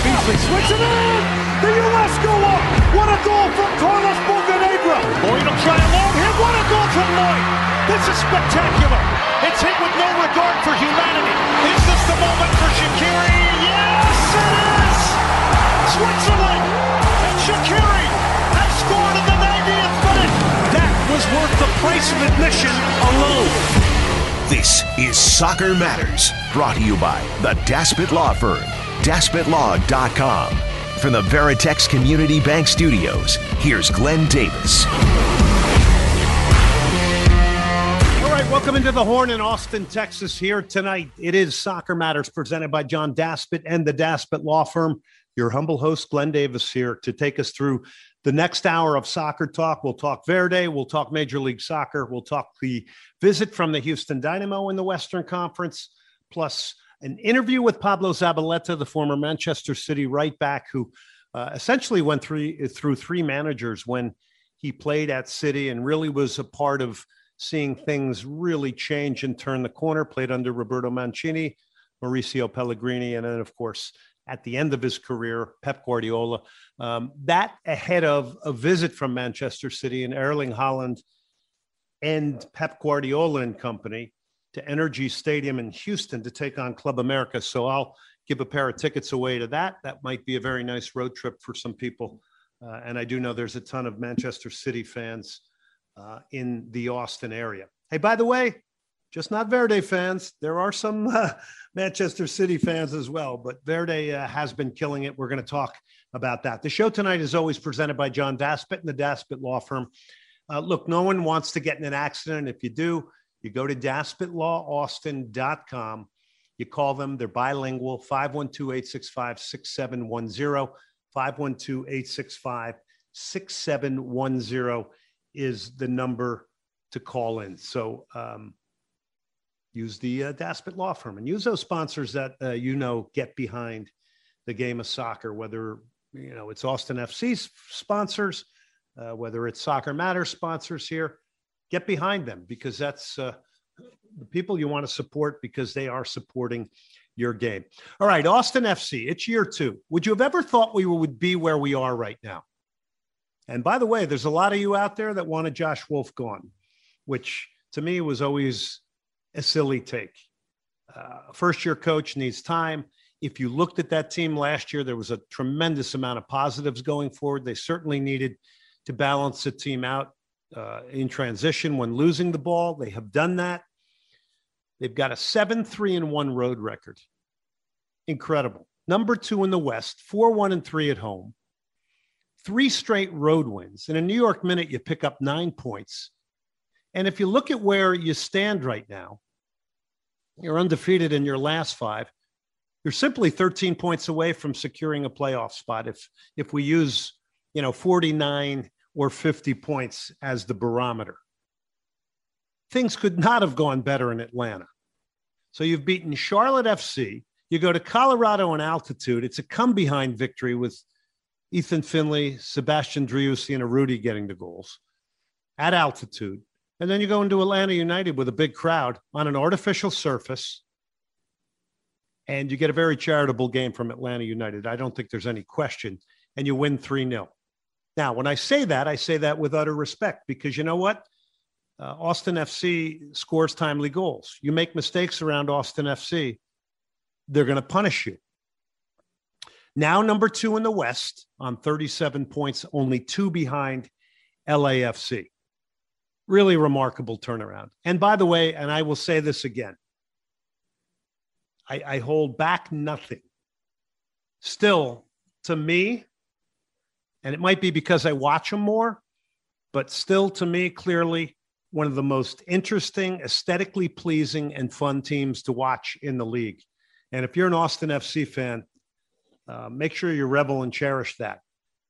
Beasley switching in. The U.S. go up. What a goal from Carlos Bocanegra. Lloyd will try a long hit. What a goal from Lloyd. This is spectacular. It's hit with no regard for humanity. Is this the moment for Shaqiri? Yes, it is. Switzerland and Shaqiri have scored in the 90th minute. That was worth the price of admission alone. This is Soccer Matters, brought to you by the Daspit Law Firm, DaspitLaw.com. From the Veritex Community Bank Studios, here's Glenn Davis. All right, welcome into the Horn in Austin, Texas. Here tonight, it is Soccer Matters presented by John Daspit and the Daspit Law Firm. Your humble host, Glenn Davis, here to take us through the next hour of soccer talk. We'll talk Verde, we'll talk Major League Soccer, we'll talk the visit from the Houston Dynamo in the Western Conference, plus an interview with Pablo Zabaleta, the former Manchester City right back, who uh, essentially went through, through three managers when he played at City and really was a part of seeing things really change and turn the corner. Played under Roberto Mancini, Mauricio Pellegrini, and then, of course, at the end of his career, Pep Guardiola. Um, that ahead of a visit from Manchester City and Erling Haaland and Pep Guardiola and company to Energy Stadium in Houston to take on Club America. So I'll give a pair of tickets away to that. That might be a very nice road trip for some people. Uh, and I do know there's a ton of Manchester City fans uh, in the Austin area. Hey, by the way, just not Verde fans. There are some uh, Manchester City fans as well, but Verde uh, has been killing it. We're going to talk about that. The show tonight is always presented by John Daspit and the Daspit Law Firm. Uh, look, no one wants to get in an accident. If you do, you go to daspitlawaustin.com. You call them, they're bilingual 512 865 6710. 512 865 6710 is the number to call in. So um, use the uh, Daspit Law Firm and use those sponsors that uh, you know get behind the game of soccer, whether you know it's Austin FC's sponsors, uh, whether it's Soccer Matters sponsors here get behind them because that's uh, the people you want to support because they are supporting your game. All right, Austin FC, it's year two. Would you have ever thought we would be where we are right now? And by the way, there's a lot of you out there that wanted Josh Wolff gone, which to me was always a silly take. Uh, first year coach needs time. If you looked at that team last year, there was a tremendous amount of positives going forward. They certainly needed to balance the team out uh, in transition when losing the ball. They have done that. They've got a 7 3 and 1 road record. Incredible. Number two in the West, 4 1 and 3 at home. Three straight road wins. In a New York minute, you pick up nine points. And if you look at where you stand right now, you're undefeated in your last five. You're simply 13 points away from securing a playoff spot if if we use, you know, 49 or 50 points as the barometer. Things could not have gone better in Atlanta. So you've beaten Charlotte FC. You go to Colorado in altitude. It's a come behind victory with Ethan Finlay, Sebastian Driussi, and Rudy getting the goals at altitude. And then you go into Atlanta United with a big crowd on an artificial surface. And you get a very charitable game from Atlanta United. I don't think there's any question. And you win 3 0. Now, when I say that, I say that with utter respect because you know what? Uh, Austin FC scores timely goals. You make mistakes around Austin FC, they're going to punish you. Now, number two in the West on 37 points, only two behind LAFC. Really remarkable turnaround. And by the way, and I will say this again I, I hold back nothing. Still, to me, and it might be because I watch them more, but still to me, clearly one of the most interesting, aesthetically pleasing, and fun teams to watch in the league. And if you're an Austin FC fan, uh, make sure you revel and cherish that.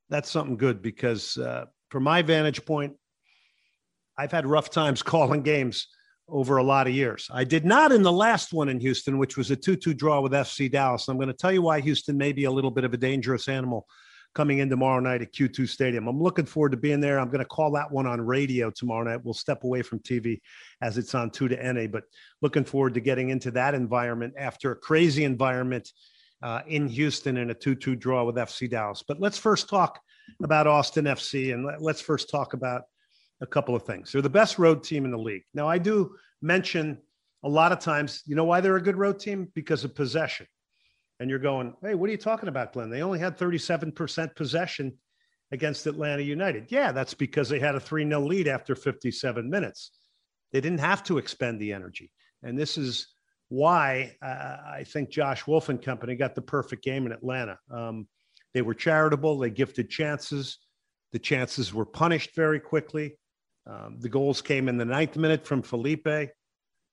That's something good because, uh, from my vantage point, I've had rough times calling games over a lot of years. I did not in the last one in Houston, which was a 2 2 draw with FC Dallas. I'm going to tell you why Houston may be a little bit of a dangerous animal coming in tomorrow night at Q2 Stadium. I'm looking forward to being there. I'm going to call that one on radio tomorrow night. We'll step away from TV as it's on 2 to NA, but looking forward to getting into that environment after a crazy environment uh, in Houston in a 2 2 draw with FC Dallas. But let's first talk about Austin FC and let's first talk about a couple of things. They're the best road team in the league. Now, I do mention a lot of times, you know why they're a good road team? Because of possession. And you're going, hey, what are you talking about, Glenn? They only had 37% possession against Atlanta United. Yeah, that's because they had a 3 0 lead after 57 minutes. They didn't have to expend the energy. And this is why uh, I think Josh Wolff and company got the perfect game in Atlanta. Um, they were charitable, they gifted chances. The chances were punished very quickly. Um, the goals came in the ninth minute from Felipe,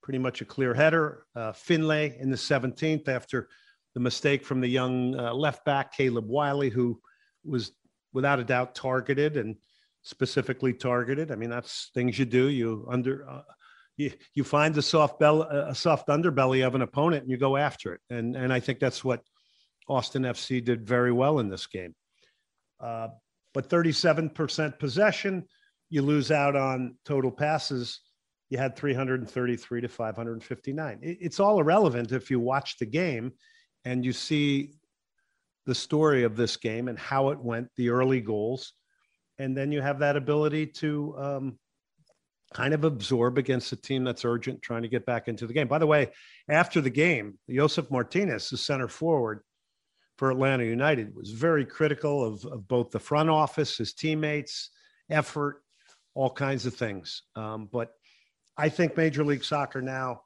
pretty much a clear header. Uh, Finlay in the 17th after the mistake from the young uh, left back, Caleb Wiley, who was without a doubt targeted and specifically targeted. I mean, that's things you do. You under. Uh, you, find the soft belly, a soft underbelly of an opponent and you go after it. And, and I think that's what Austin FC did very well in this game. Uh, but 37% possession, you lose out on total passes. You had 333 to 559. It's all irrelevant if you watch the game and you see the story of this game and how it went, the early goals, and then you have that ability to um, kind of absorb against a team that's urgent, trying to get back into the game. By the way, after the game, Josef Martinez, the center forward for Atlanta United, was very critical of, of both the front office, his teammates, effort, all kinds of things. Um, but I think Major League Soccer now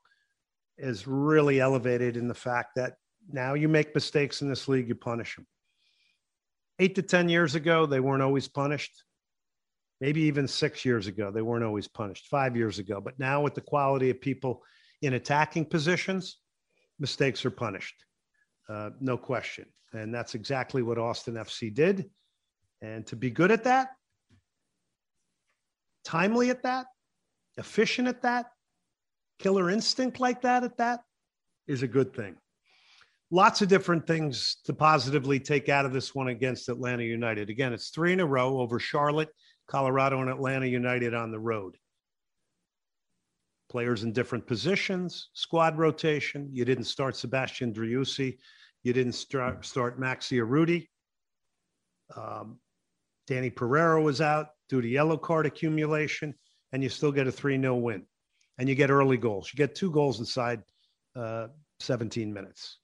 is really elevated in the fact that now you make mistakes in this league, you punish them. Eight to 10 years ago, they weren't always punished. Maybe even six years ago, they weren't always punished, five years ago. But now, with the quality of people in attacking positions, mistakes are punished. Uh, no question. And that's exactly what Austin FC did. And to be good at that, timely at that, efficient at that, killer instinct like that at that is a good thing. Lots of different things to positively take out of this one against Atlanta United. Again, it's three in a row over Charlotte, Colorado, and Atlanta United on the road. Players in different positions, squad rotation. You didn't start Sebastian Driussi. You didn't start, start Maxi Urruti. Um, Danny Pereira was out due to yellow card accumulation, and you still get a 3 0 win. And you get early goals. You get two goals inside uh, 17 minutes.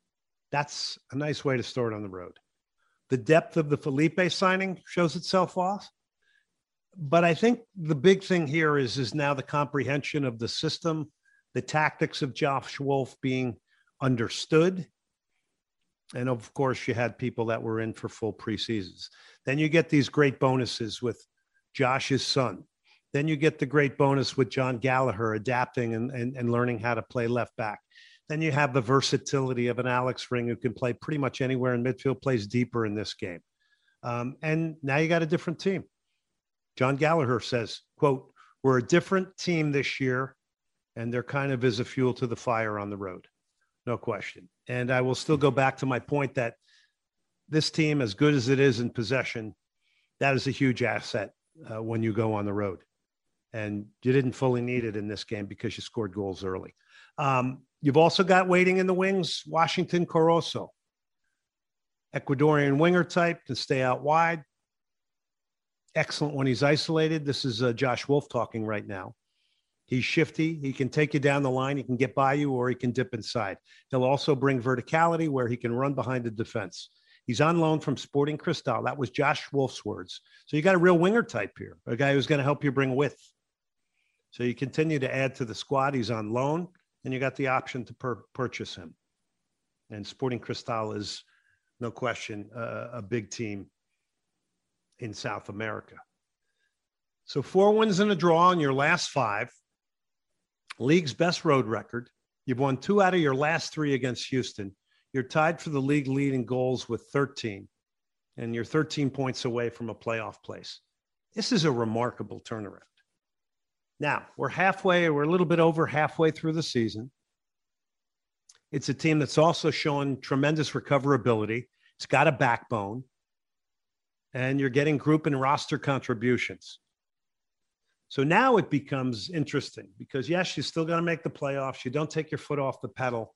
That's a nice way to start on the road. The depth of the Felipe signing shows itself off. But I think the big thing here is, is now the comprehension of the system, the tactics of Josh Wolff being understood. And of course, you had people that were in for full preseasons. Then you get these great bonuses with Josh's son. Then you get the great bonus with John Gallagher adapting and, and, and learning how to play left back. Then you have the versatility of an Alex Ring who can play pretty much anywhere in midfield, plays deeper in this game. Um, and now you got a different team. John Gallagher says, quote, we're a different team this year, and there kind of is a fuel to the fire on the road. No question. And I will still go back to my point that this team, as good as it is in possession, that is a huge asset uh, when you go on the road. And you didn't fully need it in this game because you scored goals early. Um, you've also got waiting in the wings Washington Corozo, Ecuadorian winger type, can stay out wide. Excellent when he's isolated. This is uh, Josh Wolff talking right now. He's shifty. He can take you down the line. He can get by you, or he can dip inside. He'll also bring verticality where he can run behind the defense. He's on loan from Sporting Cristal. That was Josh Wolff's words. So you got a real winger type here, a guy who's going to help you bring width. So you continue to add to the squad. He's on loan, and you got the option to per- purchase him. And Sporting Cristal is, no question, uh, a big team in South America. So four wins and a draw in your last five. League's best road record. You've won two out of your last three against Houston. You're tied for the league lead in goals with 13, and you're 13 points away from a playoff place. This is a remarkable turnaround. Now, we're halfway, we're a little bit over halfway through the season. It's a team that's also shown tremendous recoverability. It's got a backbone, and you're getting group and roster contributions. So now it becomes interesting because, yes, you still got to make the playoffs. You don't take your foot off the pedal.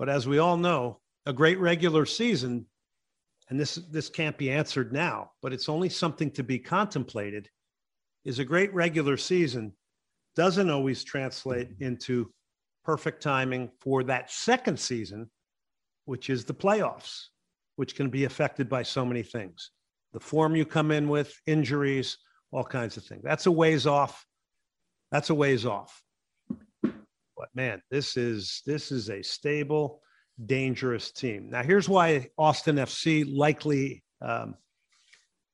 But as we all know, a great regular season, and this, this can't be answered now, but it's only something to be contemplated, is a great regular season doesn't always translate into perfect timing for that second season, which is the playoffs, which can be affected by so many things. The form you come in with, injuries, all kinds of things. That's a ways off. That's a ways off. But man, this is this is a stable, dangerous team. Now, here's why Austin FC likely um,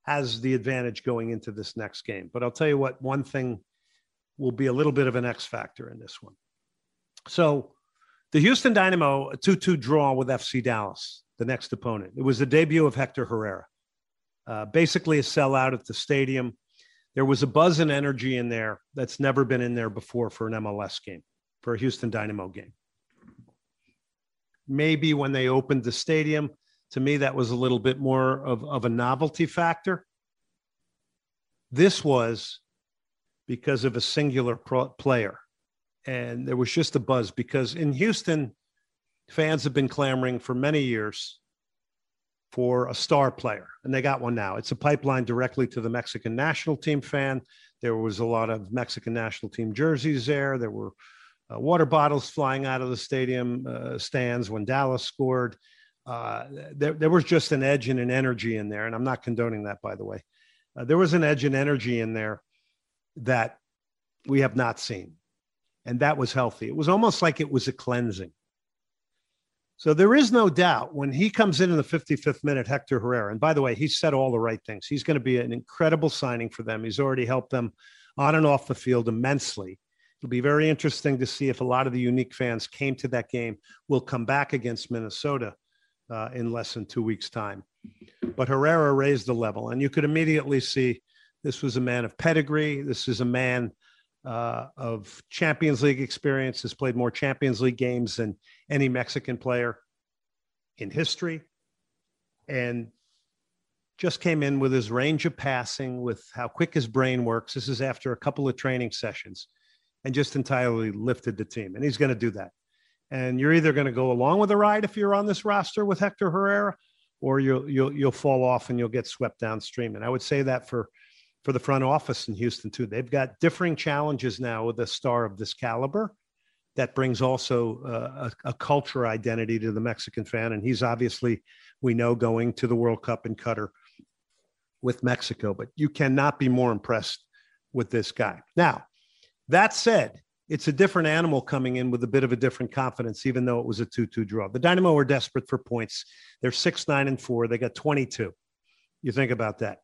has the advantage going into this next game. But I'll tell you what, one thing will be a little bit of an X factor in this one. So the Houston Dynamo, a 2 2 draw with FC Dallas, the next opponent. It was the debut of Hector Herrera. Uh, basically, a sellout at the stadium. There was a buzz and energy in there that's never been in there before for an MLS game, for a Houston Dynamo game. Maybe when they opened the stadium, to me, that was a little bit more of, of a novelty factor. This was because of a singular pro- player and there was just a buzz because in Houston, fans have been clamoring for many years for a star player, and they got one now. It's a pipeline directly to the Mexican national team fan. There was a lot of Mexican national team jerseys there. There were uh, water bottles flying out of the stadium uh, stands when Dallas scored. Uh, there, there was just an edge and an energy in there, and I'm not condoning that, by the way. Uh, there was an edge and energy in there that we have not seen and that was healthy. It was almost like it was a cleansing. So there is no doubt when he comes in in the 55th minute, Hector Herrera. And by the way, he said all the right things. He's going to be an incredible signing for them. He's already helped them on and off the field immensely. It'll be very interesting to see if a lot of the unique fans came to that game will come back against Minnesota uh, in less than two weeks' time. But Herrera raised the level, and you could immediately see this was a man of pedigree. This is a man uh, of Champions League experience, has played more Champions League games than any Mexican player in history, and just came in with his range of passing, with how quick his brain works. This is after a couple of training sessions, and just entirely lifted the team. And he's going to do that. And you're either going to go along with the ride if you're on this roster with Hector Herrera, or you'll you'll you'll fall off and you'll get swept downstream. And I would say that for for the front office in Houston too. They've got differing challenges now with a star of this caliber. That brings also uh, a, a culture identity to the Mexican fan, and he's obviously, we know, going to the World Cup in Qatar with Mexico. But you cannot be more impressed with this guy. Now, that said, it's a different animal coming in with a bit of a different confidence, even though it was a 2 2 draw. The Dynamo are desperate for points. They're 6 9 and 4. They got 22. You think about that.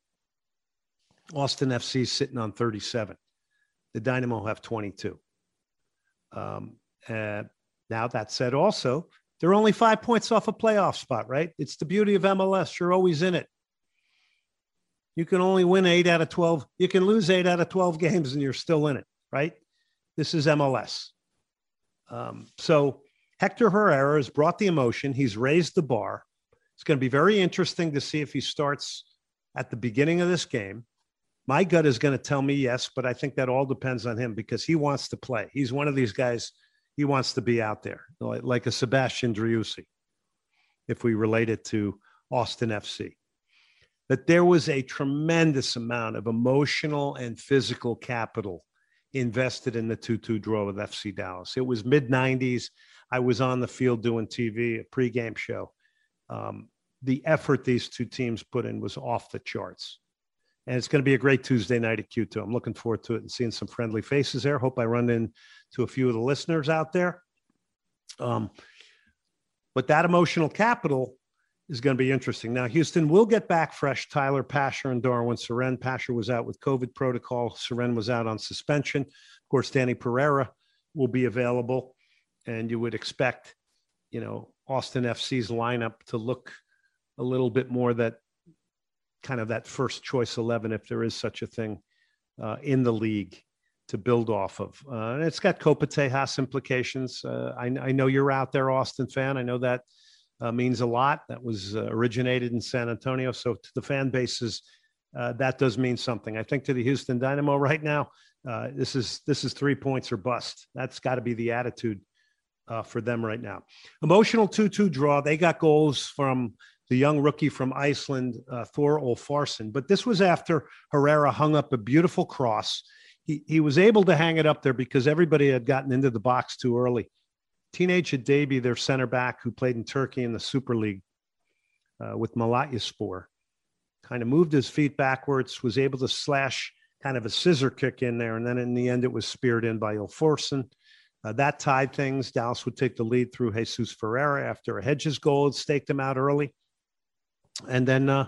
Austin FC sitting on 37. The Dynamo have 22. Um, uh, now, that said, also, they're only five points off a playoff spot, right? It's the beauty of MLS. You're always in it. You can only win eight out of 12. You can lose eight out of 12 games and you're still in it, right? This is MLS. Um, so Hector Herrera has brought the emotion. He's raised the bar. It's going to be very interesting to see if he starts at the beginning of this game. My gut is going to tell me yes, but I think that all depends on him because he wants to play. He's one of these guys, he wants to be out there, like a Sebastian Driussi, if we relate it to Austin FC. That there was a tremendous amount of emotional and physical capital invested in the 2 2 draw with FC Dallas. It was mid 90s. I was on the field doing TV, a pregame show. Um, the effort these two teams put in was off the charts. And it's going to be a great Tuesday night at Q2. I'm looking forward to it and seeing some friendly faces there. Hope I run into a few of the listeners out there. Um, but that emotional capital is going to be interesting. Now, Houston will get back fresh Tyler Pasher and Darwin Cerén. Pasher was out with COVID protocol. Cerén was out on suspension. Of course, Danny Pereira will be available. And you would expect, you know, Austin FC's lineup to look a little bit more that kind of that first choice 11, if there is such a thing uh, in the league to build off of. Uh, and it's got Copa Tejas implications. Uh, I, I, know you're out there, Austin fan. I know that uh, means a lot. That was uh, originated in San Antonio. So to the fan bases, uh, that does mean something. I think to the Houston Dynamo right now, this is this is three points or bust. That's got to be the attitude for them right now. Emotional 2-2 draw. They got goals from the young rookie from Iceland, uh, Thor Ulfarsson. But this was after Herrera hung up a beautiful cross. He, he was able to hang it up there because everybody had gotten into the box too early. Teenage Hadebe, their center back who played in Turkey in the Super League uh, with Malatyaspor, kind of moved his feet backwards, was able to slash kind of a scissor kick in there. And then in the end, it was speared in by Ulfarsson. Uh, that tied things. Dallas would take the lead through Jesus Ferreira after a Hedges goal had staked him out early. And then uh,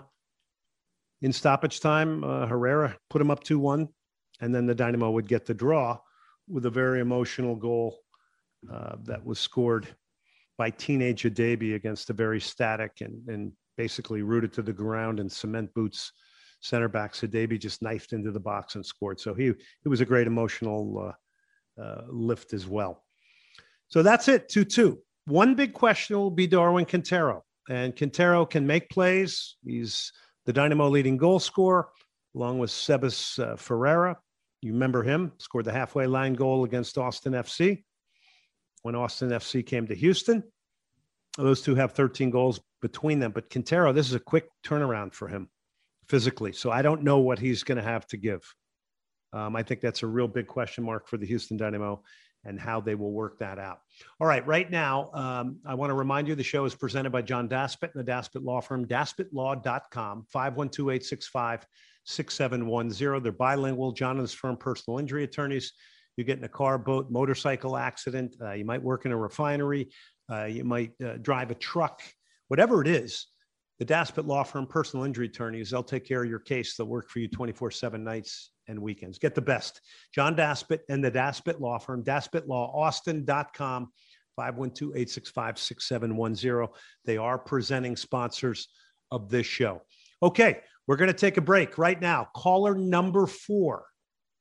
in stoppage time, uh, Herrera put him up 2 1. And then the Dynamo would get the draw with a very emotional goal uh, that was scored by teenage Hadebe against a very static and, and basically rooted to the ground in cement boots center back. Hadebe just knifed into the box and scored. So he it was a great emotional uh, uh, lift as well. So that's it, 2 2. One big question will be Darwin Quintero. And Quintero can make plays. He's the Dynamo leading goal scorer, along with Sebas uh, Ferreira. You remember him, scored the halfway line goal against Austin FC when Austin FC came to Houston. Those two have 13 goals between them. But Quintero, this is a quick turnaround for him physically. So I don't know what he's going to have to give. Um, I think that's a real big question mark for the Houston Dynamo and how they will work that out. All right, right now, um, I want to remind you the show is presented by John Daspit and the Daspit Law Firm, daspitlaw.com, 512 865 6710. They're bilingual. John and his firm, personal injury attorneys. You get in a car, boat, motorcycle accident. Uh, you might work in a refinery. Uh, you might uh, drive a truck, whatever it is. The Daspit Law Firm, personal injury attorneys, they'll take care of your case. They'll work for you 24 7 nights and weekends. Get the best. John Daspit and the Daspit Law Firm, daspitlawaustin.com, 512-865-6710. They are presenting sponsors of this show. Okay, we're going to take a break right now. Caller number four.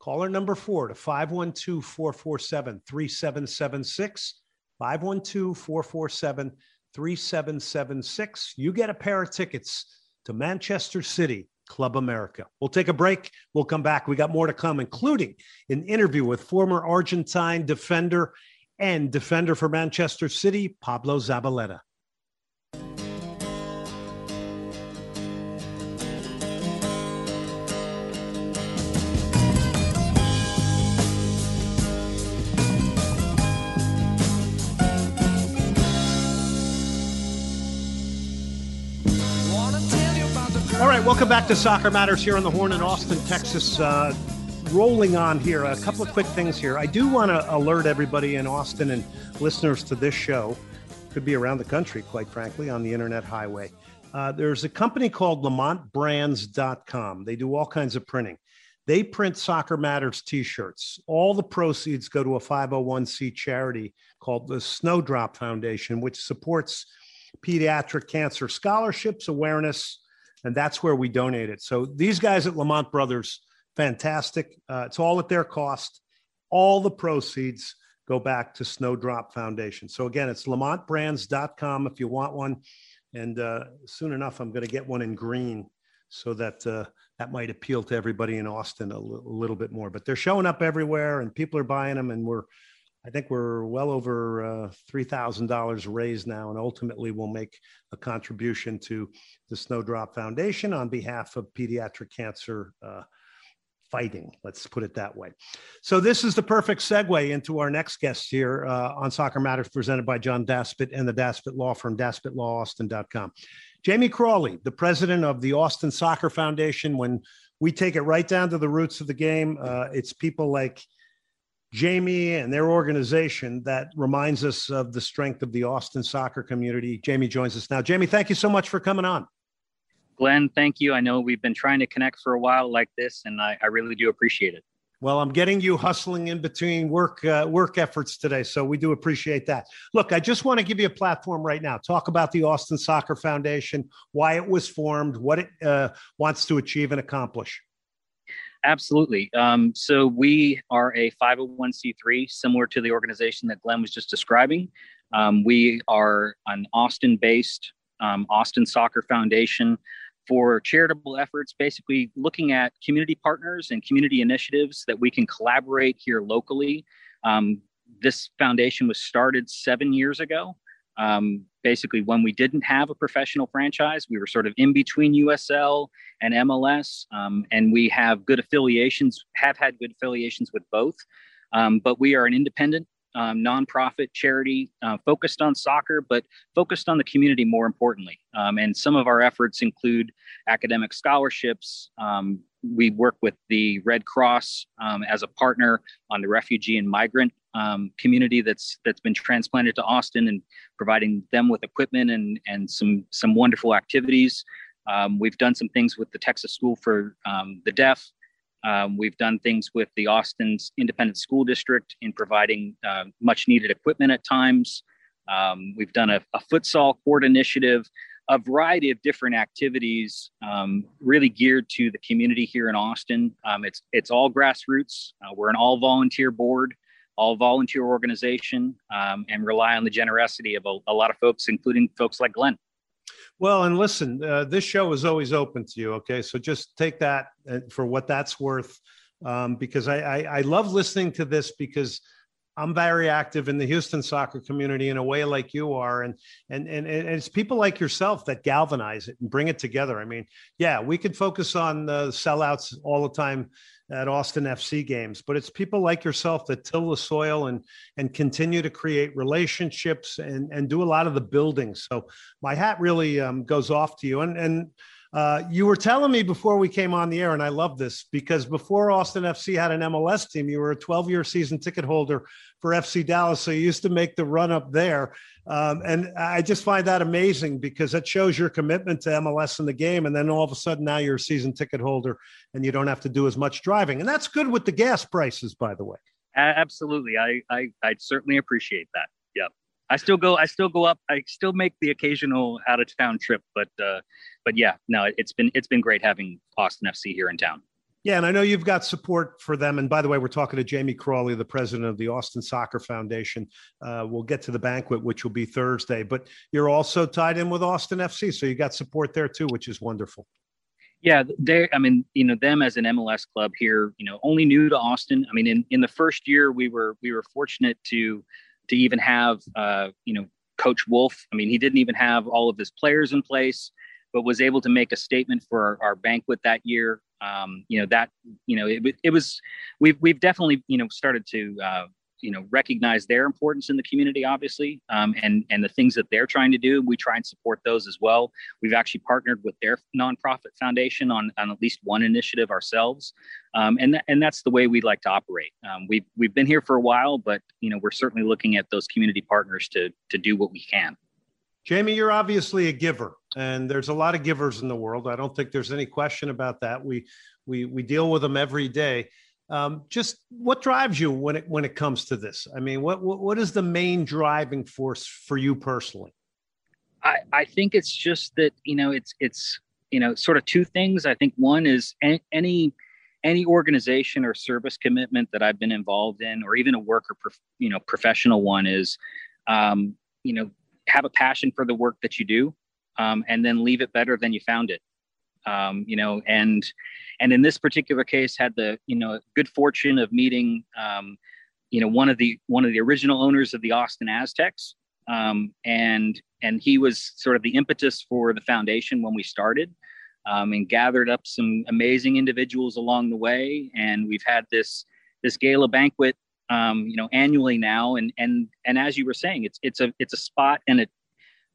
Caller number four to 512 447 3776. 512 447 3776. You get a pair of tickets to Manchester City Club America. We'll take a break. We'll come back. We got more to come, including an interview with former Argentine defender and defender for Manchester City, Pablo Zabaleta. Welcome back to Soccer Matters here on the Horn in Austin, Texas. Uh, rolling on here, a couple of quick things here. I do want to alert everybody in Austin and listeners to this show, could be around the country, quite frankly, on the internet highway. Uh, there's a company called LamontBrands.com. They do all kinds of printing. They print Soccer Matters t shirts. All the proceeds go to a 501c charity called the Snowdrop Foundation, which supports pediatric cancer scholarships, awareness, and that's where we donate it. So these guys at Lamont Brothers, fantastic. Uh, it's all at their cost. All the proceeds go back to Snowdrop Foundation. So again, it's lamontbrands.com if you want one. And uh, soon enough, I'm going to get one in green so that uh, that might appeal to everybody in Austin a, l- a little bit more. But they're showing up everywhere, and people are buying them, and we're I think we're well over uh, $3,000 raised now, and ultimately we'll make a contribution to the Snowdrop Foundation on behalf of pediatric cancer uh, fighting. Let's put it that way. So, this is the perfect segue into our next guest here uh, on Soccer Matters, presented by John Daspit and the Daspit Law Firm, daspitlawaustin.com. Jamie Crawley, the president of the Austin Soccer Foundation. When we take it right down to the roots of the game, uh, it's people like Jamie and their organization that reminds us of the strength of the Austin soccer community. Jamie joins us now. Jamie, thank you so much for coming on. Glenn, thank you. I know we've been trying to connect for a while like this, and I, I really do appreciate it. Well, I'm getting you hustling in between work uh, work efforts today, so we do appreciate that. Look, I just want to give you a platform right now. Talk about the Austin Soccer Foundation, why it was formed, what it uh, wants to achieve and accomplish. Absolutely. Um, so we are a 501c3, similar to the organization that Glenn was just describing. Um, we are an Austin-based um, Austin Soccer Foundation for charitable efforts, basically looking at community partners and community initiatives that we can collaborate here locally. Um, this foundation was started seven years ago. Um, basically, when we didn't have a professional franchise, we were sort of in between USL and MLS, um, and we have good affiliations, have had good affiliations with both. Um, but we are an independent um, nonprofit charity uh, focused on soccer, but focused on the community more importantly. Um, and some of our efforts include academic scholarships. Um, we work with the Red Cross um, as a partner on the refugee and migrant um, community that's that's been transplanted to Austin and providing them with equipment and and some some wonderful activities. Um, we've done some things with the Texas School for the Deaf. Um, we've done things with the Austin's Independent School District in providing uh, much needed equipment at times. Um, we've done a, a, futsal court initiative, a variety of different activities um, really geared to the community here in Austin. Um, it's, it's all grassroots. Uh, we're an all volunteer board, all volunteer organization, um, and rely on the generosity of a, a lot of folks, including folks like Glenn. Well, and listen, uh, this show is always open to you. Okay, so just take that uh, for what that's worth, um, because I, I, I love listening to this because I'm very active in the Houston soccer community in a way like you are, and and and, and it's people like yourself that galvanize it and bring it together. I mean, yeah, we could focus on the sellouts all the time at Austin FC games, but it's people like yourself that till the soil and and continue to create relationships and and do a lot of the building. So my hat really um, goes off to you. And and uh, you were telling me before we came on the air, and I love this because before Austin FC had an MLS team, you were a 12 year season ticket holder for FC Dallas. So you used to make the run up there. Um, and I just find that amazing because that shows your commitment to MLS in the game. And then all of a sudden now you're a season ticket holder and you don't have to do as much driving. And that's good with the gas prices, by the way. Absolutely. I, I, I certainly appreciate that. Yep. I still go, I still go up. I still make the occasional out of town trip, but, uh, but yeah, no, it's been, it's been great having Austin FC here in town. Yeah, and I know you've got support for them. And by the way, we're talking to Jamie Crawley, the president of the Austin Soccer Foundation. Uh, we'll get to the banquet, which will be Thursday. But you're also tied in with Austin FC, so you got support there too, which is wonderful. Yeah, they. I mean, you know, them as an MLS club here, you know, only new to Austin. I mean, in in the first year, we were we were fortunate to to even have, uh, you know, Coach Wolff. I mean, he didn't even have all of his players in place but was able to make a statement for our, our banquet that year. Um, you know that you know it, it, was we've we've definitely you know started to uh, you know recognize their importance in the community, obviously, um, and and the things that they're trying to do. We try and support those as well. We've actually partnered with their nonprofit foundation on on at least one initiative ourselves, um, and th- and that's the way we like to operate. Um, we've we've been here for a while, but you know we're certainly looking at those community partners to to do what we can. Jamie, you're obviously a giver, and there's a lot of givers in the world. I don't think there's any question about that. We we we deal with them every day. Um, just what drives you when it when it comes to this? I mean, what, what what is the main driving force for you personally? I I think it's just that you know it's it's you know sort of two things. I think one is any any organization or service commitment that I've been involved in, or even a work or prof, you know professional one, is um, you know have a passion for the work that you do um, and then leave it better than you found it. Um, you know and and in this particular case had the you know good fortune of meeting um, you know one of the one of the original owners of the austin aztex. Um, and and he was sort of the impetus for the foundation when we started um, and gathered up some amazing individuals along the way. And we've had this this gala banquet um, you know, annually now. And and and as you were saying, it's it's a it's a spot, and it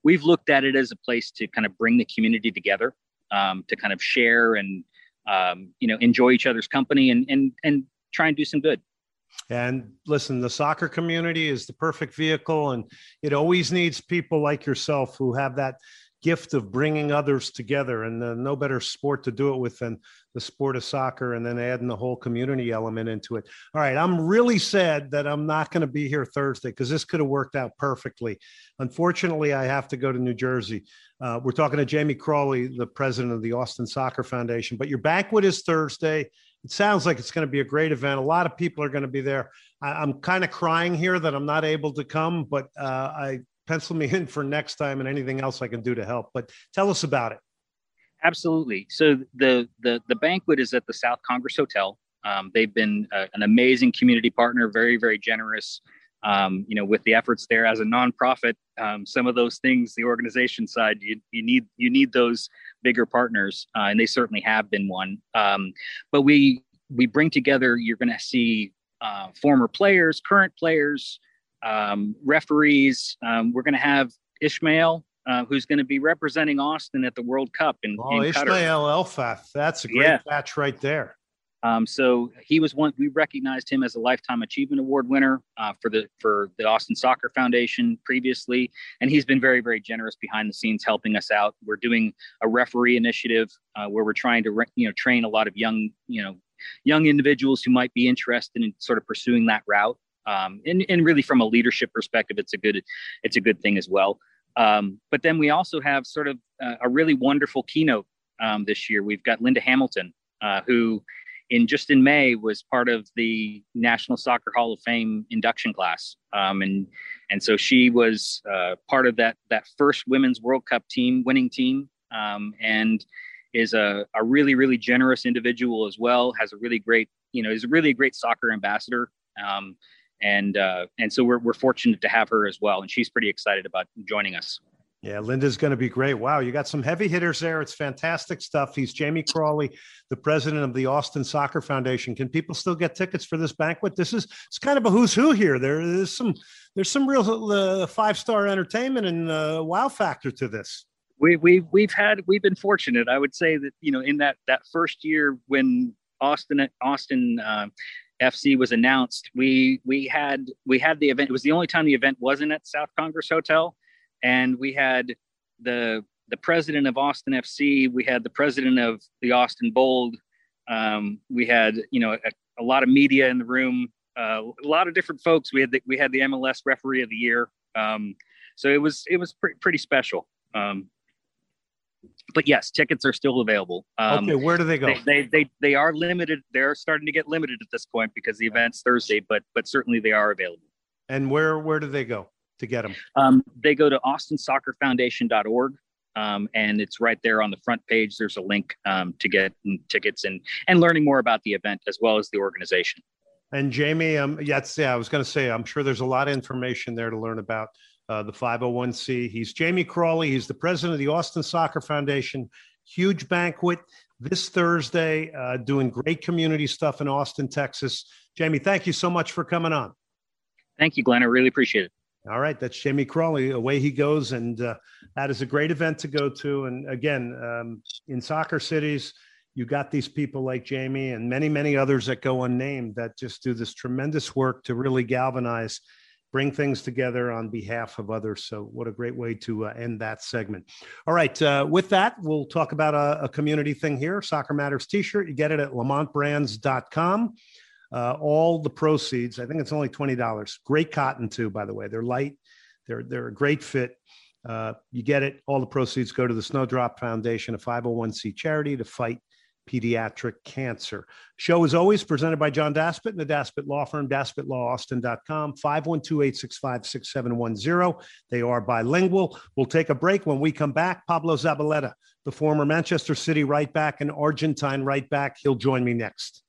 we've looked at it as a place to kind of bring the community together, um, to kind of share and um, you know enjoy each other's company and and and try and do some good. And listen, the soccer community is the perfect vehicle, and it always needs people like yourself who have that gift of bringing others together. And uh, no better sport to do it with than the sport of soccer, and then adding the whole community element into it. All right, I'm really sad that I'm not going to be here Thursday because this could have worked out perfectly. Unfortunately, I have to go to New Jersey. Uh, we're talking to Jamie Crawley, the president of the Austin Soccer Foundation. But your banquet is Thursday it sounds like it's going to be a great event. A lot of people are going to be there. I, am kind of crying here that I'm not able to come, but uh, I pencil me in for next time and anything else I can do to help. But tell us about it. Absolutely. So the the the banquet is at the South Congress Hotel. Um, they've been uh, an amazing community partner, very very generous. Um, you know, with the efforts there as a nonprofit, um, some of those things, the organization side, you you need you need those bigger partners, uh, and they certainly have been one. Um, but we we bring together. You're going to see uh, former players, current players, um, referees. Um, we're going to have Ismail, uh, who's going to be representing Austin at the World Cup in, oh, in Ismail Elfath. That's a great yeah. match right there. Um, so he was one. We recognized him as a lifetime achievement award winner uh, for the for the Austin Soccer Foundation previously, and he's been very very generous behind the scenes helping us out. We're doing a referee initiative uh, where we're trying to re- you know train a lot of young you know young individuals who might be interested in sort of pursuing that route. Um, and, and really from a leadership perspective, it's a good it's a good thing as well. Um, but then we also have sort of uh, a really wonderful keynote um, this year. We've got Linda Hamilton, uh, who in just in May was part of the National Soccer Hall of Fame induction class, um, and and so she was uh, part of that that first Women's World Cup team winning team, um, and is a, a really really generous individual as well. Has a really great you know is really a great soccer ambassador, um, and uh, and so we're we're fortunate to have her as well, and she's pretty excited about joining us. Yeah, Linda's going to be great. Wow, you got some heavy hitters there. It's fantastic stuff. He's Jamie Crawley, the president of the Austin Soccer Foundation. Can people still get tickets for this banquet? This is it's kind of a who's who here. There's some there's some real uh, five star entertainment and uh, wow factor to this. We we we've had we've been fortunate. I would say that you know in that that first year when Austin Austin. Uh, FC was announced. We we had we had the event. It was the only time the event wasn't at South Congress Hotel and we had the the president of Austin FC, we had the president of the Austin Bold, um, we had you know a, a, lot of media in the room, uh, a lot of different folks. We had the, we had the MLS referee of the year, um, so it was it was pre- pretty special. Um, but yes, tickets are still available. Um, okay, where do they go? They, they, they they are limited. They're starting to get limited at this point because the event's Thursday, but but certainly they are available. And where where do they go? to get them? Um, they go to austinsoccerfoundation.org. Um, and it's right there on the front page. There's a link um, to get tickets and and learning more about the event as well as the organization. And Jamie, um, yes, yeah, I was going to say, I'm sure there's a lot of information there to learn about uh, the 501c. He's Jamie Crawley. He's the president of the Austin Soccer Foundation. Huge banquet this Thursday, uh, doing great community stuff in Austin, Texas. Jamie, thank you so much for coming on. Thank you, Glenn. I really appreciate it. All right, that's Jamie Crawley. Away he goes, and uh, that is a great event to go to. And again, um, in soccer cities, you got these people like Jamie and many, many others that go unnamed that just do this tremendous work to really galvanize, bring things together on behalf of others. So, what a great way to uh, end that segment. All right, uh, with that, we'll talk about a, a community thing here Soccer Matters t shirt. You get it at lamontbrands.com. Uh, all the proceeds, I think it's only twenty dollars. Great cotton too, by the way. They're light. They're they're a great fit. Uh, you get it. All the proceeds go to the Snowdrop Foundation, a 501c charity to fight pediatric cancer. Show is always presented by John Daspit and the Daspit Law Firm, daspitlawaustin.com, 512-865-6710. They are bilingual. We'll take a break. When we come back, Pablo Zabaleta, the former Manchester City right back and Argentine right back, he'll join me next.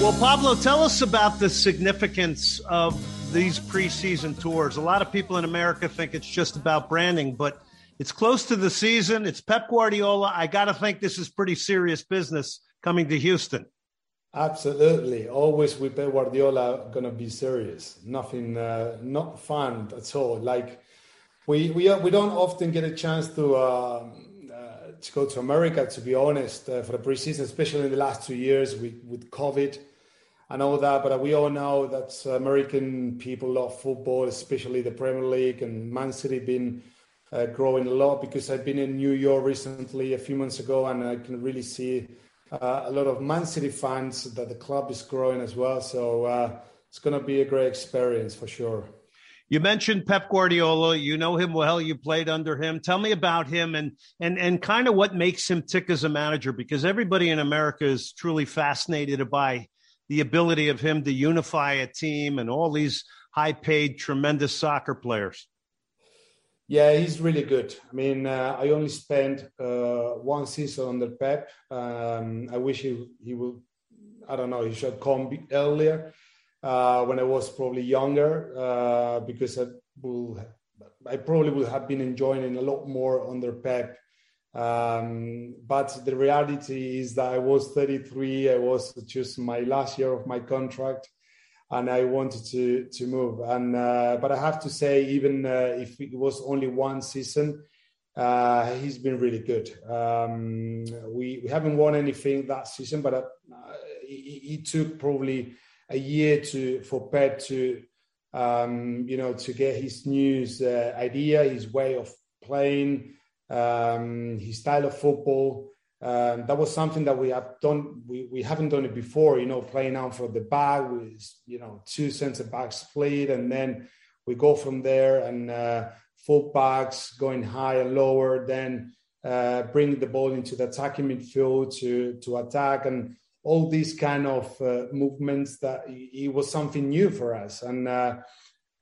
Well, Pablo, tell us about the significance of these preseason tours. A lot of people in America think it's just about branding, but it's close to the season. It's Pep Guardiola. I got to think this is pretty serious business coming to Houston. Absolutely, always with Pep Guardiola gonna be serious. Nothing, uh, not fun at all. Like we we we don't often get a chance to. Um, uh, to go to America, to be honest, uh, for the preseason, especially in the last two years with, with COVID and all that. But we all know that American people love football, especially the Premier League and Man City been uh, growing a lot because I've been in New York recently a few months ago, and I can really see uh, a lot of Man City fans that the club is growing as well. So uh, it's going to be a great experience for sure. You mentioned Pep Guardiola. You know him well. You played under him. Tell me about him and and and kind of what makes him tick as a manager, because everybody in America is truly fascinated by the ability of him to unify a team and all these high-paid, tremendous soccer players. Yeah, he's really good. I mean, uh, I only spent uh, one season under Pep. Um, I wish he he would. I don't know. He should come earlier uh, when I was probably younger uh, because I will I probably would have been enjoying a lot more under Pep. Um, but the reality is that I was 33. I was just my last year of my contract, and I wanted to to move. And uh, but I have to say, even uh, if it was only one season, uh, he's been really good. Um, we we haven't won anything that season, but uh, he, he took probably a year to for Pep to um, you know to get his new uh, idea, his way of playing, um, his style of football. Um, that was something that we have done. We, we haven't done it before, you know, playing out for the back with you know two centre backs split, and then we go from there and uh, full backs going high and lower, then uh, bring the ball into the attacking midfield to to attack and all these kind of uh, movements that it was something new for us. And uh,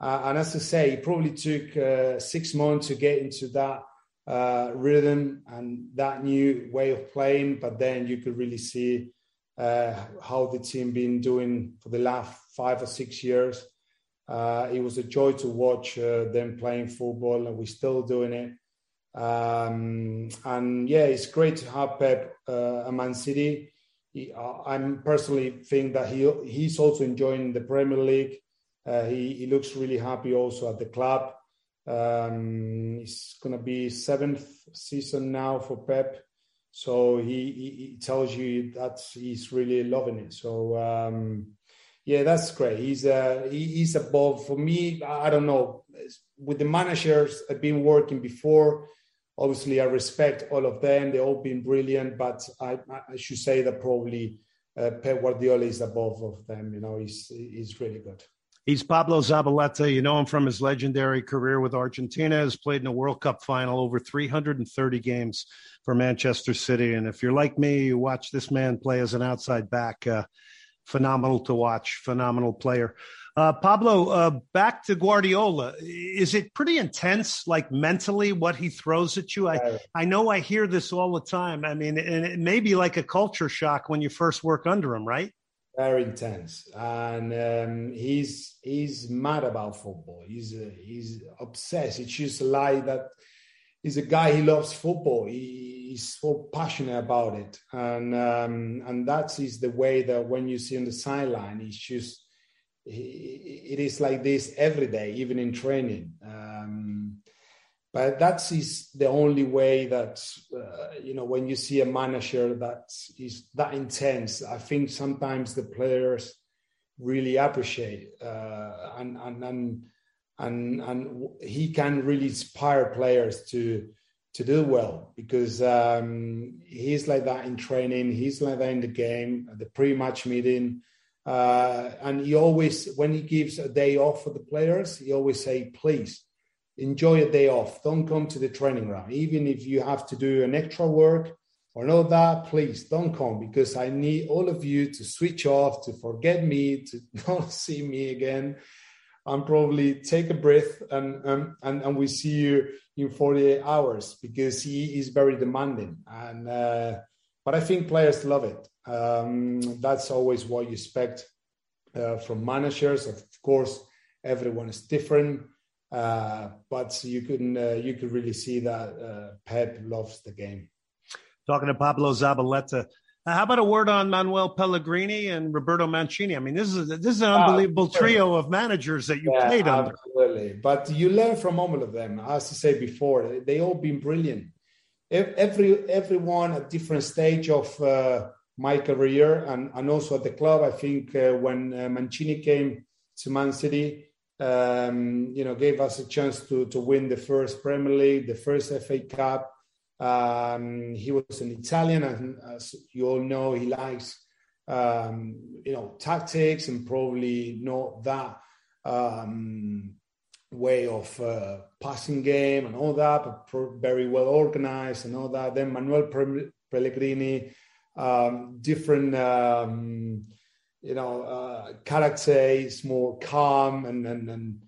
uh, and as I say, it probably took uh, six months to get into that uh, rhythm and that new way of playing. But then you could really see uh, how the team been doing for the last five or six years. it was a joy to watch them playing football, and we're still doing it. Um, and yeah, it's great to have Pep at Man City he, uh, I'm personally think that he he's also enjoying the Premier League. Uh, he, he looks really happy also at the club. Um, it's going to be seventh season now for Pep, so he, he, he, tells you that he's really loving it. So um, yeah, that's great. He's uh, he, he's above for me. I don't know with the managers I've been working before obviously I respect all of them. They've all been brilliant, but I, I should say that probably uh, Pep Guardiola is above of them. You know, he's he's really good. He's Pablo Zabaleta. You know him from his legendary career with Argentina. Has played in a World Cup final, over 330 games for Manchester City. And if you're like me, you watch this man play as an outside back. Uh, phenomenal to watch. Phenomenal player. Uh, Pablo, uh, back to Guardiola. Is it pretty intense, like mentally, what he throws at you? I, I know I hear this all the time. I mean, and it may be like a culture shock when you first work under him, right? Very intense, and um, he's he's mad about football. He's uh, he's obsessed. It's just like that. He's a guy. He loves football. He, he's so passionate about it, and um, and that is the way that when you see on the sideline, he's just it is like this every day, even in training. Um, but that is the only way that uh, you know when you see a manager that is that intense. I think sometimes the players really appreciate uh, and, and and and and he can really inspire players to to do well because um, he's like that in training. He's like that in the game, the pre-match meeting uh, and he always, when he gives a day off for the players, he always say, please enjoy a day off. Don't come to the training ground. Even if you have to do an extra work or know that, please don't come because I need all of you to switch off, to forget me, to not see me again. And probably take a breath and, and, and, and we see you in 48 hours because he is very demanding. And, uh, but I think players love it. Um, that's always what you expect uh, from managers. Of course, everyone is different, but you can uh, you can really see that uh, Pep loves the game. Talking to Pablo Zabaleta. Uh, how about a word on Manuel Pellegrini and Roberto Mancini? I mean, this is this is an ah, unbelievable trio of managers that you yeah, played under. Absolutely, but you learn from all of them. As I said before, they all been brilliant. Every everyone at different stage of uh, my career and, and also at the club. I think uh, when uh, Mancini came to Man City, um, you know, gave us a chance to to win the first Premier League, the first FA Cup um, he was an Italian, and as you all know, he likes um, you know tactics and probably not that um, way of uh, passing game and all that, but very well organized and all that. Then Manuel Pellegrini, um, different um, you know uh, character, is more calm and and and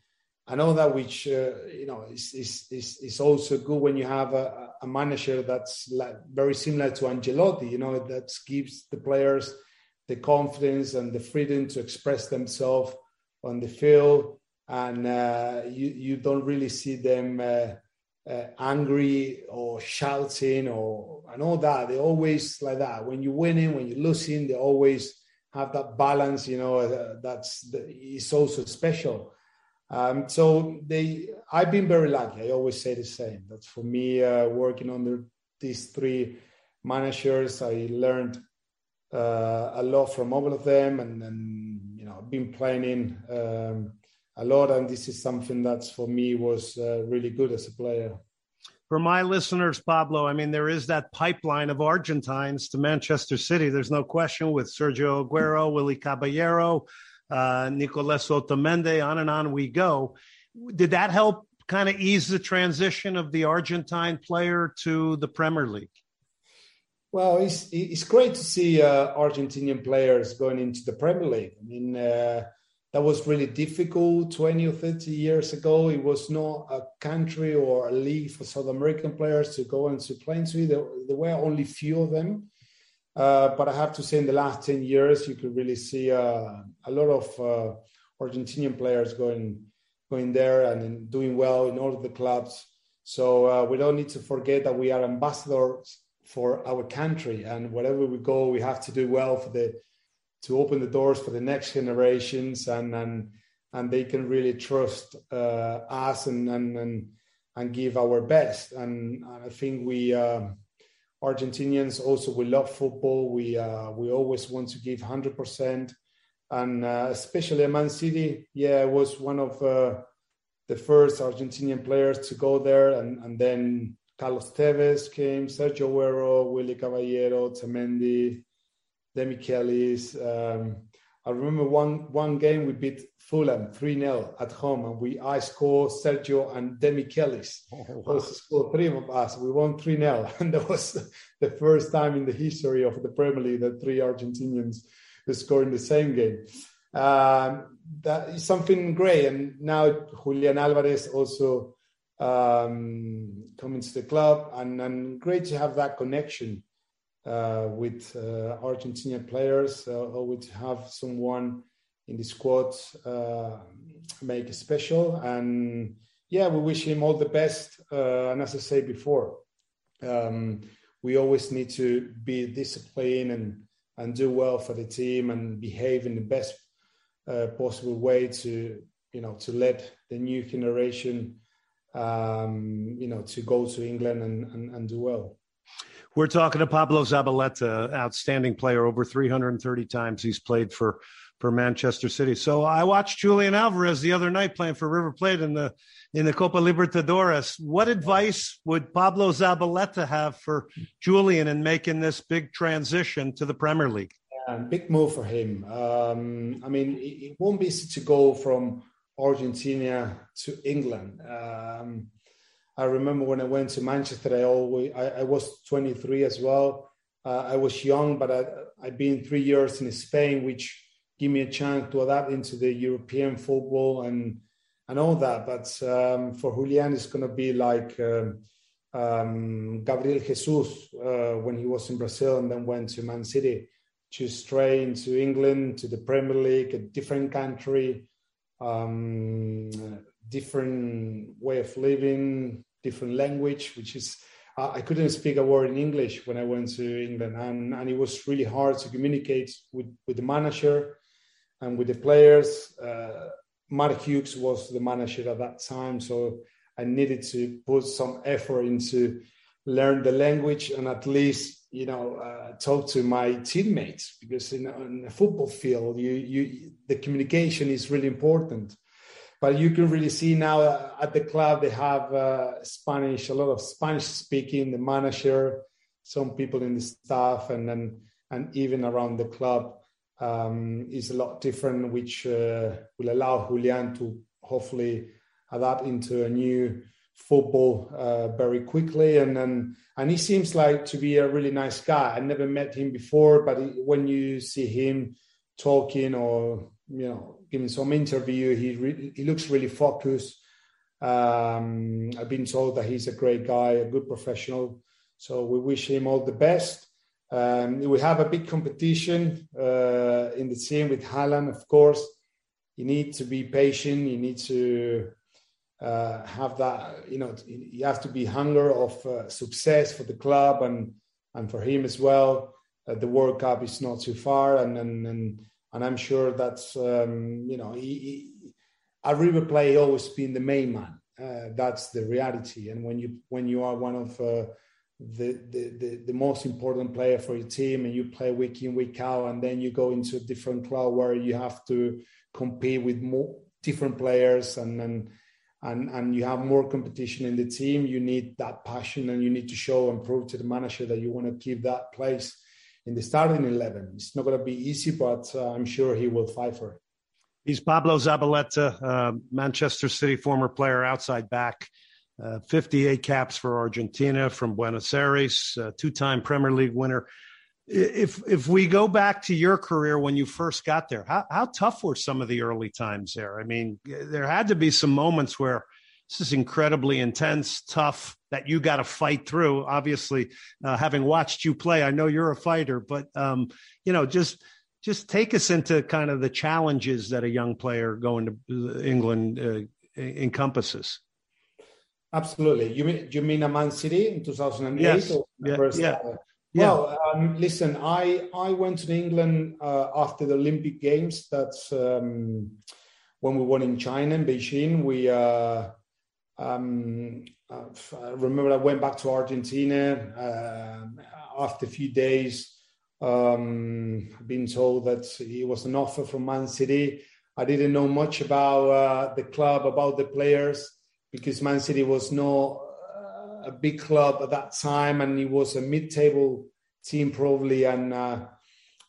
I know that which uh, you know is, is, is is also good when you have a, a manager that's like very similar to Ancelotti. You know that gives the players the confidence and the freedom to express themselves on the field, and uh, you you don't really see them uh, uh angry or shouting or and all that. They always like that. When you're winning, when you're losing, they're always have that balance. You know uh, that's the, it's also special um, so they, I've been very lucky. I always say the same. That's for me uh, working under these three managers. I learned uh, a lot from all of them, and, and you know, I've been playing um, a lot. And this is something that's for me was uh, really good as a player. For my listeners, Pablo, I mean, there is that pipeline of Argentines to Manchester City. There's no question with Sergio Aguero, Willy Caballero, uh, Nicolas Otamendi, on and on we go. Did that help kind of ease the transition of the Argentine player to the Premier League? Well, it's it's great to see uh, Argentinian players going into the Premier League. I mean, uh, that was really difficult 20 or 30 years ago. It was not a country or a league for South American players to go and to play into. There, there were only few of them. Uh, but I have to say, in the last 10 years, you could really see uh, a lot of uh, Argentinian players going going there and doing well in all of the clubs. So uh, we don't need to forget that we are ambassadors for our country, and wherever we go, we have to do well for the to open the doors for the next generations, and and and they can really trust uh, us and and and and give our best. And, and I think we. Um, Argentinians also we love football. We uh, we always want to give hundred percent, and uh, especially Man City. Yeah, was one of uh, the first Argentinian players to go there, and and then Carlos Tevez came, Sergio Aguero, Willy Caballero, Otamendi, Demichelis. Um, I remember one one game we beat Fulham 3 0 at home, and we I scored Sergio and Demichelis. Oh, wow. scored three of us. We won 3 0. And that was the first time in the history of the Premier League that three Argentinians scored in the same game. Um, that is something great. And now Julian Alvarez also um, coming to the club, and, and great to have that connection with uh, Argentinian players, uh, or to have someone in the squad uh, make it special. And yeah, we wish him all the best. Uh, and as I said before, um, we always need to be disciplined and and do well for the team and behave in the best uh, possible way to you know to let the new generation um, you know to go to England and, and, and do well. We're talking to Pablo Zabaleta, outstanding player, over 330 times he's played for for Manchester City. So I watched Julian Alvarez the other night playing for River Plate in the in the Copa Libertadores. What advice would Pablo Zabaleta have for Julian in making this big transition to the Premier League? Yeah, big move for him. Um, I mean, it, it, won't be easy to go from Argentina to England. Um, I remember when I went to Manchester, I always I, I was 23 as well. Uh, I was young, but I, I'd been three years in Spain, which gave me a chance to adapt into the European football and and all that. But um, for Julian, it's going to be like um, um, Gabriel Jesus uh, when he was in Brazil and then went to Man City, to straight into England to the Premier League, a different country, um, different way of living, different language, which is I couldn't speak a word in English when I went to England, and, and it was really hard to communicate with, with the manager and with the players. Uh, Mark Hughes was the manager at that time, so I needed to put some effort into learn the language and at least you know uh, talk to my teammates because in, in, a football field, you you the communication is really important. But you can really see now uh, at the club they have uh, Spanish, a lot of Spanish speaking. The manager, some people in the staff, and then and even around the club um, is a lot different, which uh, will allow Julian to hopefully adapt into a new football uh, very quickly. And then and he seems like to be a really nice guy. I never met him before, but he, when you see him talking or you know giving some interview, he re- he looks really focused. Um, I've been told that he's a great guy, a good professional. So we wish him all the best. Um, we have a big competition uh, in the team with Haaland, of course. You need to be patient. You need to uh, have that. You know, you have to be hunger of uh, success for the club and and for him as well. Uh, the World Cup is not too far, and and and, and I'm sure that's um, you know, he, he, at River Plate always been the main man. Uh, that's the reality. And when you when you are one of uh, the, the, the, the, most important player for your team and you play week in, week out, and then you go into a different club where you have to compete with more different players and, and and and you have more competition in the team, you need that passion and you need to show and prove to the manager that you want to keep that place in the starting 11. It's not going to be easy, but uh, I'm sure he will fight for it. He's Pablo Zabaleta, uh, Manchester City former player, outside back. Uh, 58 caps for Argentina from Buenos Aires, uh, two-time Premier League winner. If if we go back to your career when you first got there, how, how tough were some of the early times there? I mean, there had to be some moments where this is incredibly intense, tough that you got to fight through. Obviously, uh, having watched you play, I know you're a fighter, but um, you know, just just take us into kind of the challenges that a young player going to England uh, encompasses. Absolutely. You mean you mean a Man City in 2008? Yes. Yeah, first, yeah. Uh, well, um, listen, I I went to England uh, after the Olympic Games. That's um, when we won in China in Beijing. We uh, um, I remember I went back to Argentina uh, after a few days. Um, been told that it was an offer from Man City. I didn't know much about uh, the club, about the players because Man City was not uh, a big club at that time, and it was a mid-table team probably, and uh,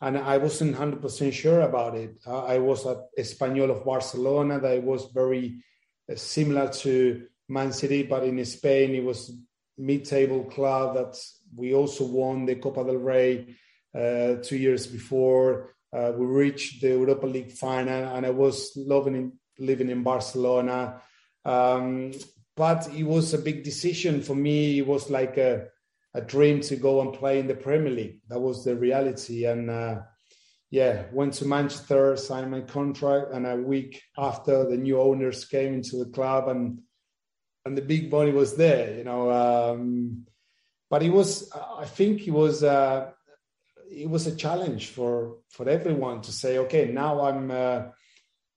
and I wasn't hundred percent sure about it. Uh, I was at Espanyol of Barcelona that was very uh, similar to Man City, but in Spain it was mid-table club that we also won the Copa del Rey uh, two years before. Uh, we reached the Europa League final, and I was loving living in Barcelona um, but it was a big decision for me. It was like a, a dream to go and play in the Premier League. That was the reality. And uh, yeah, went to Manchester, signed my contract, and a week after the new owners came into the club and and the big money was there, you know. Um, but it was, I think, it was. Uh, it was a challenge for for everyone to say, okay, now I'm uh,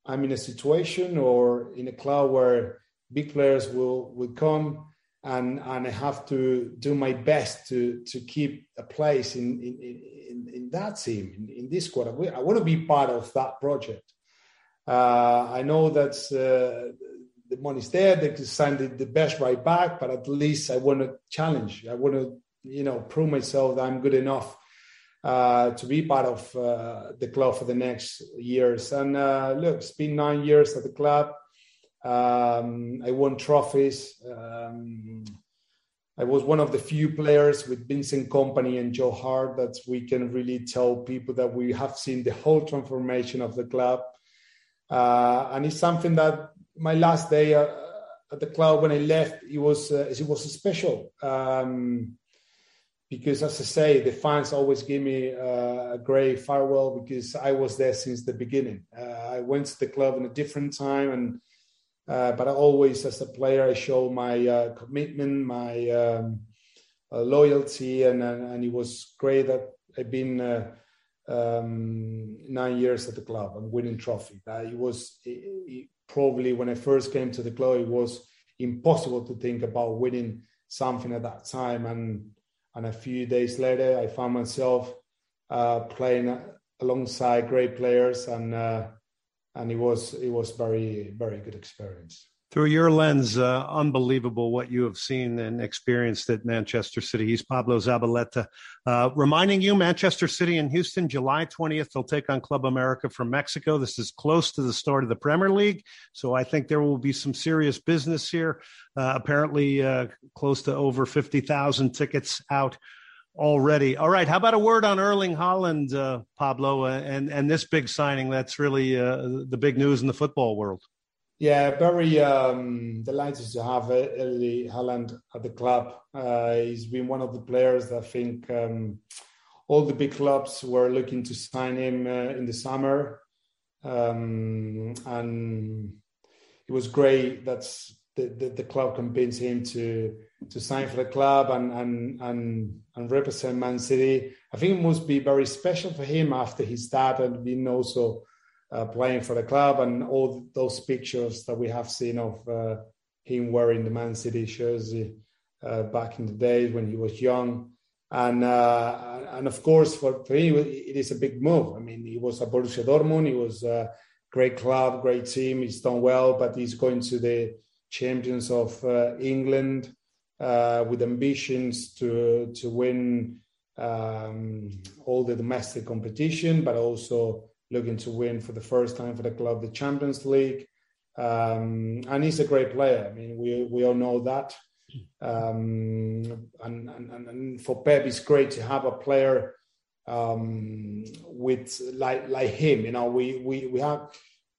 I'm in a situation or in a club where big players will will come and and I have to do my best to to keep a place in in in, in that team in, in, this squad. I want to be part of that project. Uh, I know that uh, the money's there. They can sign the, the best right back, but at least I want to challenge. I want to you know prove myself that I'm good enough uh, to be part of uh, the club for the next years. And uh, look, it's been nine years at the club. Um, I won trophies. Um, I was one of the few players with Vincent Kompany and Joe Hart that we can really tell people that we have seen the whole transformation of the club. Uh, and it's something that my last day uh, at the club when I left, it was uh, it was special. Um, because as I say, the fans always give me uh, a great farewell because I was there since the beginning. Uh, I went to the club in a different time, and uh, but I always, as a player, I show my uh, commitment, my um, loyalty, and, and, it was great that I've been um, nine years at the club and winning trophy. Uh, it was it, probably when I first came to the club, it was impossible to think about winning something at that time. And and a few days later, I found myself uh, playing alongside great players, and uh, and it was it was very very good experience through your lens, uh, unbelievable what you have seen and experienced at Manchester City. He's Pablo Zabaleta. Uh, reminding you, Manchester City and Houston, July 20th, they'll take on Club America from Mexico. This is close to the start of the Premier League, so I think there will be some serious business here. Uh, apparently, uh, close to over 50,000 tickets out already. All right, how about a word on Erling Haaland, uh, Pablo, uh, and and this big signing? That's really the big news in the football world. Yeah, very um, delighted to have Erling Haaland at the club. Uh, he's been one of the players that I think um, all the big clubs were looking to sign him uh, in the summer. Um, and it was great that the, the, the, club convinced him to to sign for the club and, and and and represent Man City. I think it must be very special for him after his dad had been also uh, playing for the club and all those pictures that we have seen of uh, him wearing the Man City jersey uh, back in the days when he was young. And uh, and of course, for, for him, it is a big move. I mean, he was a Borussia Dortmund. He was a great club, great team. He's done well, but he's going to the champions of uh, England uh, with ambitions to to win um, all the domestic competition, but also looking to win for the first time for the club the Champions League. Um, and he's a great player. I mean, we we all know that. Um, and, and, and for Pep, it's great to have a player um, with like like him. You know, we we we have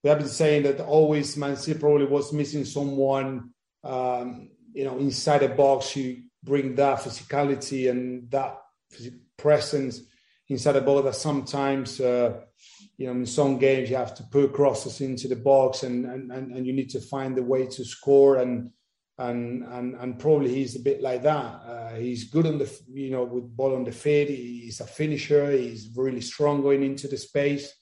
we have been saying that always Man City probably was missing someone. Um, you know, inside the box, who bring that physicality and that presence inside the box that sometimes. Uh, you know, in some games you have to put crosses into the box and, and, and you need to find the way to score and and and and probably he's a bit like that. Uh, he's good on the you know with ball on the feet. He's a finisher. He's really strong going into the space,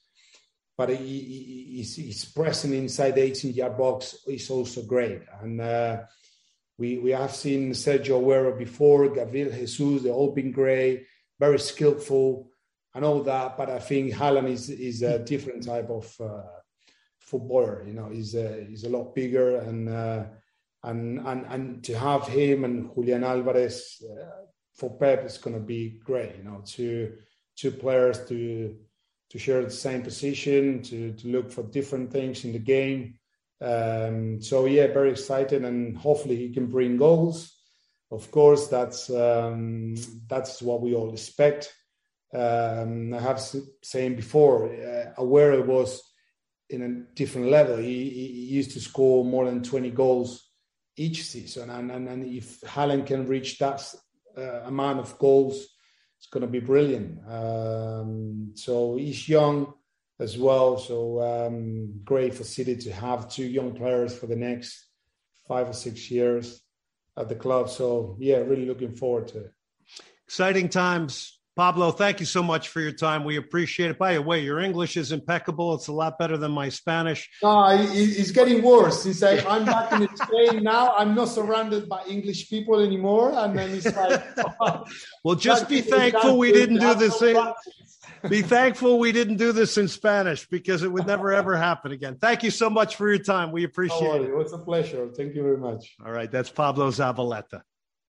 but he, he, he's, he's pressing inside the 18 yard box is also great. And uh, we we have seen Sergio Aguero before, Gabriel Jesus. They've all been great, very skillful and all that. But I think Haaland is is a different type of uh, footballer. You know, he's a, he's a lot bigger and uh, and and and to have him and Julian Alvarez uh, for Pep is going to be great. You know, two two players to to share the same position, to to look for different things in the game. Um, so yeah, very excited, and hopefully he can bring goals. Of course, that's um, that's what we all expect. Um, I have saying before, uh, Aguero was in a different level. He, he, used to score more than 20 goals each season. And, and, and if Haaland can reach that uh, amount of goals, it's going to be brilliant. Um, so he's young as well. So um, great for City to have two young players for the next five or six years at the club. So yeah, really looking forward to it. Exciting times Pablo, thank you so much for your time. We appreciate it. By the way, your English is impeccable. It's a lot better than my Spanish. No, it's getting worse. Since I, am back in Spain now, I'm not surrounded by English people anymore. And then it's like, well, just be thankful we didn't do this. In, be thankful we didn't do this in Spanish because it would never ever happen again. Thank you so much for your time. We appreciate it. It was a pleasure. Thank you very much. All right, that's Pablo Zabaleta.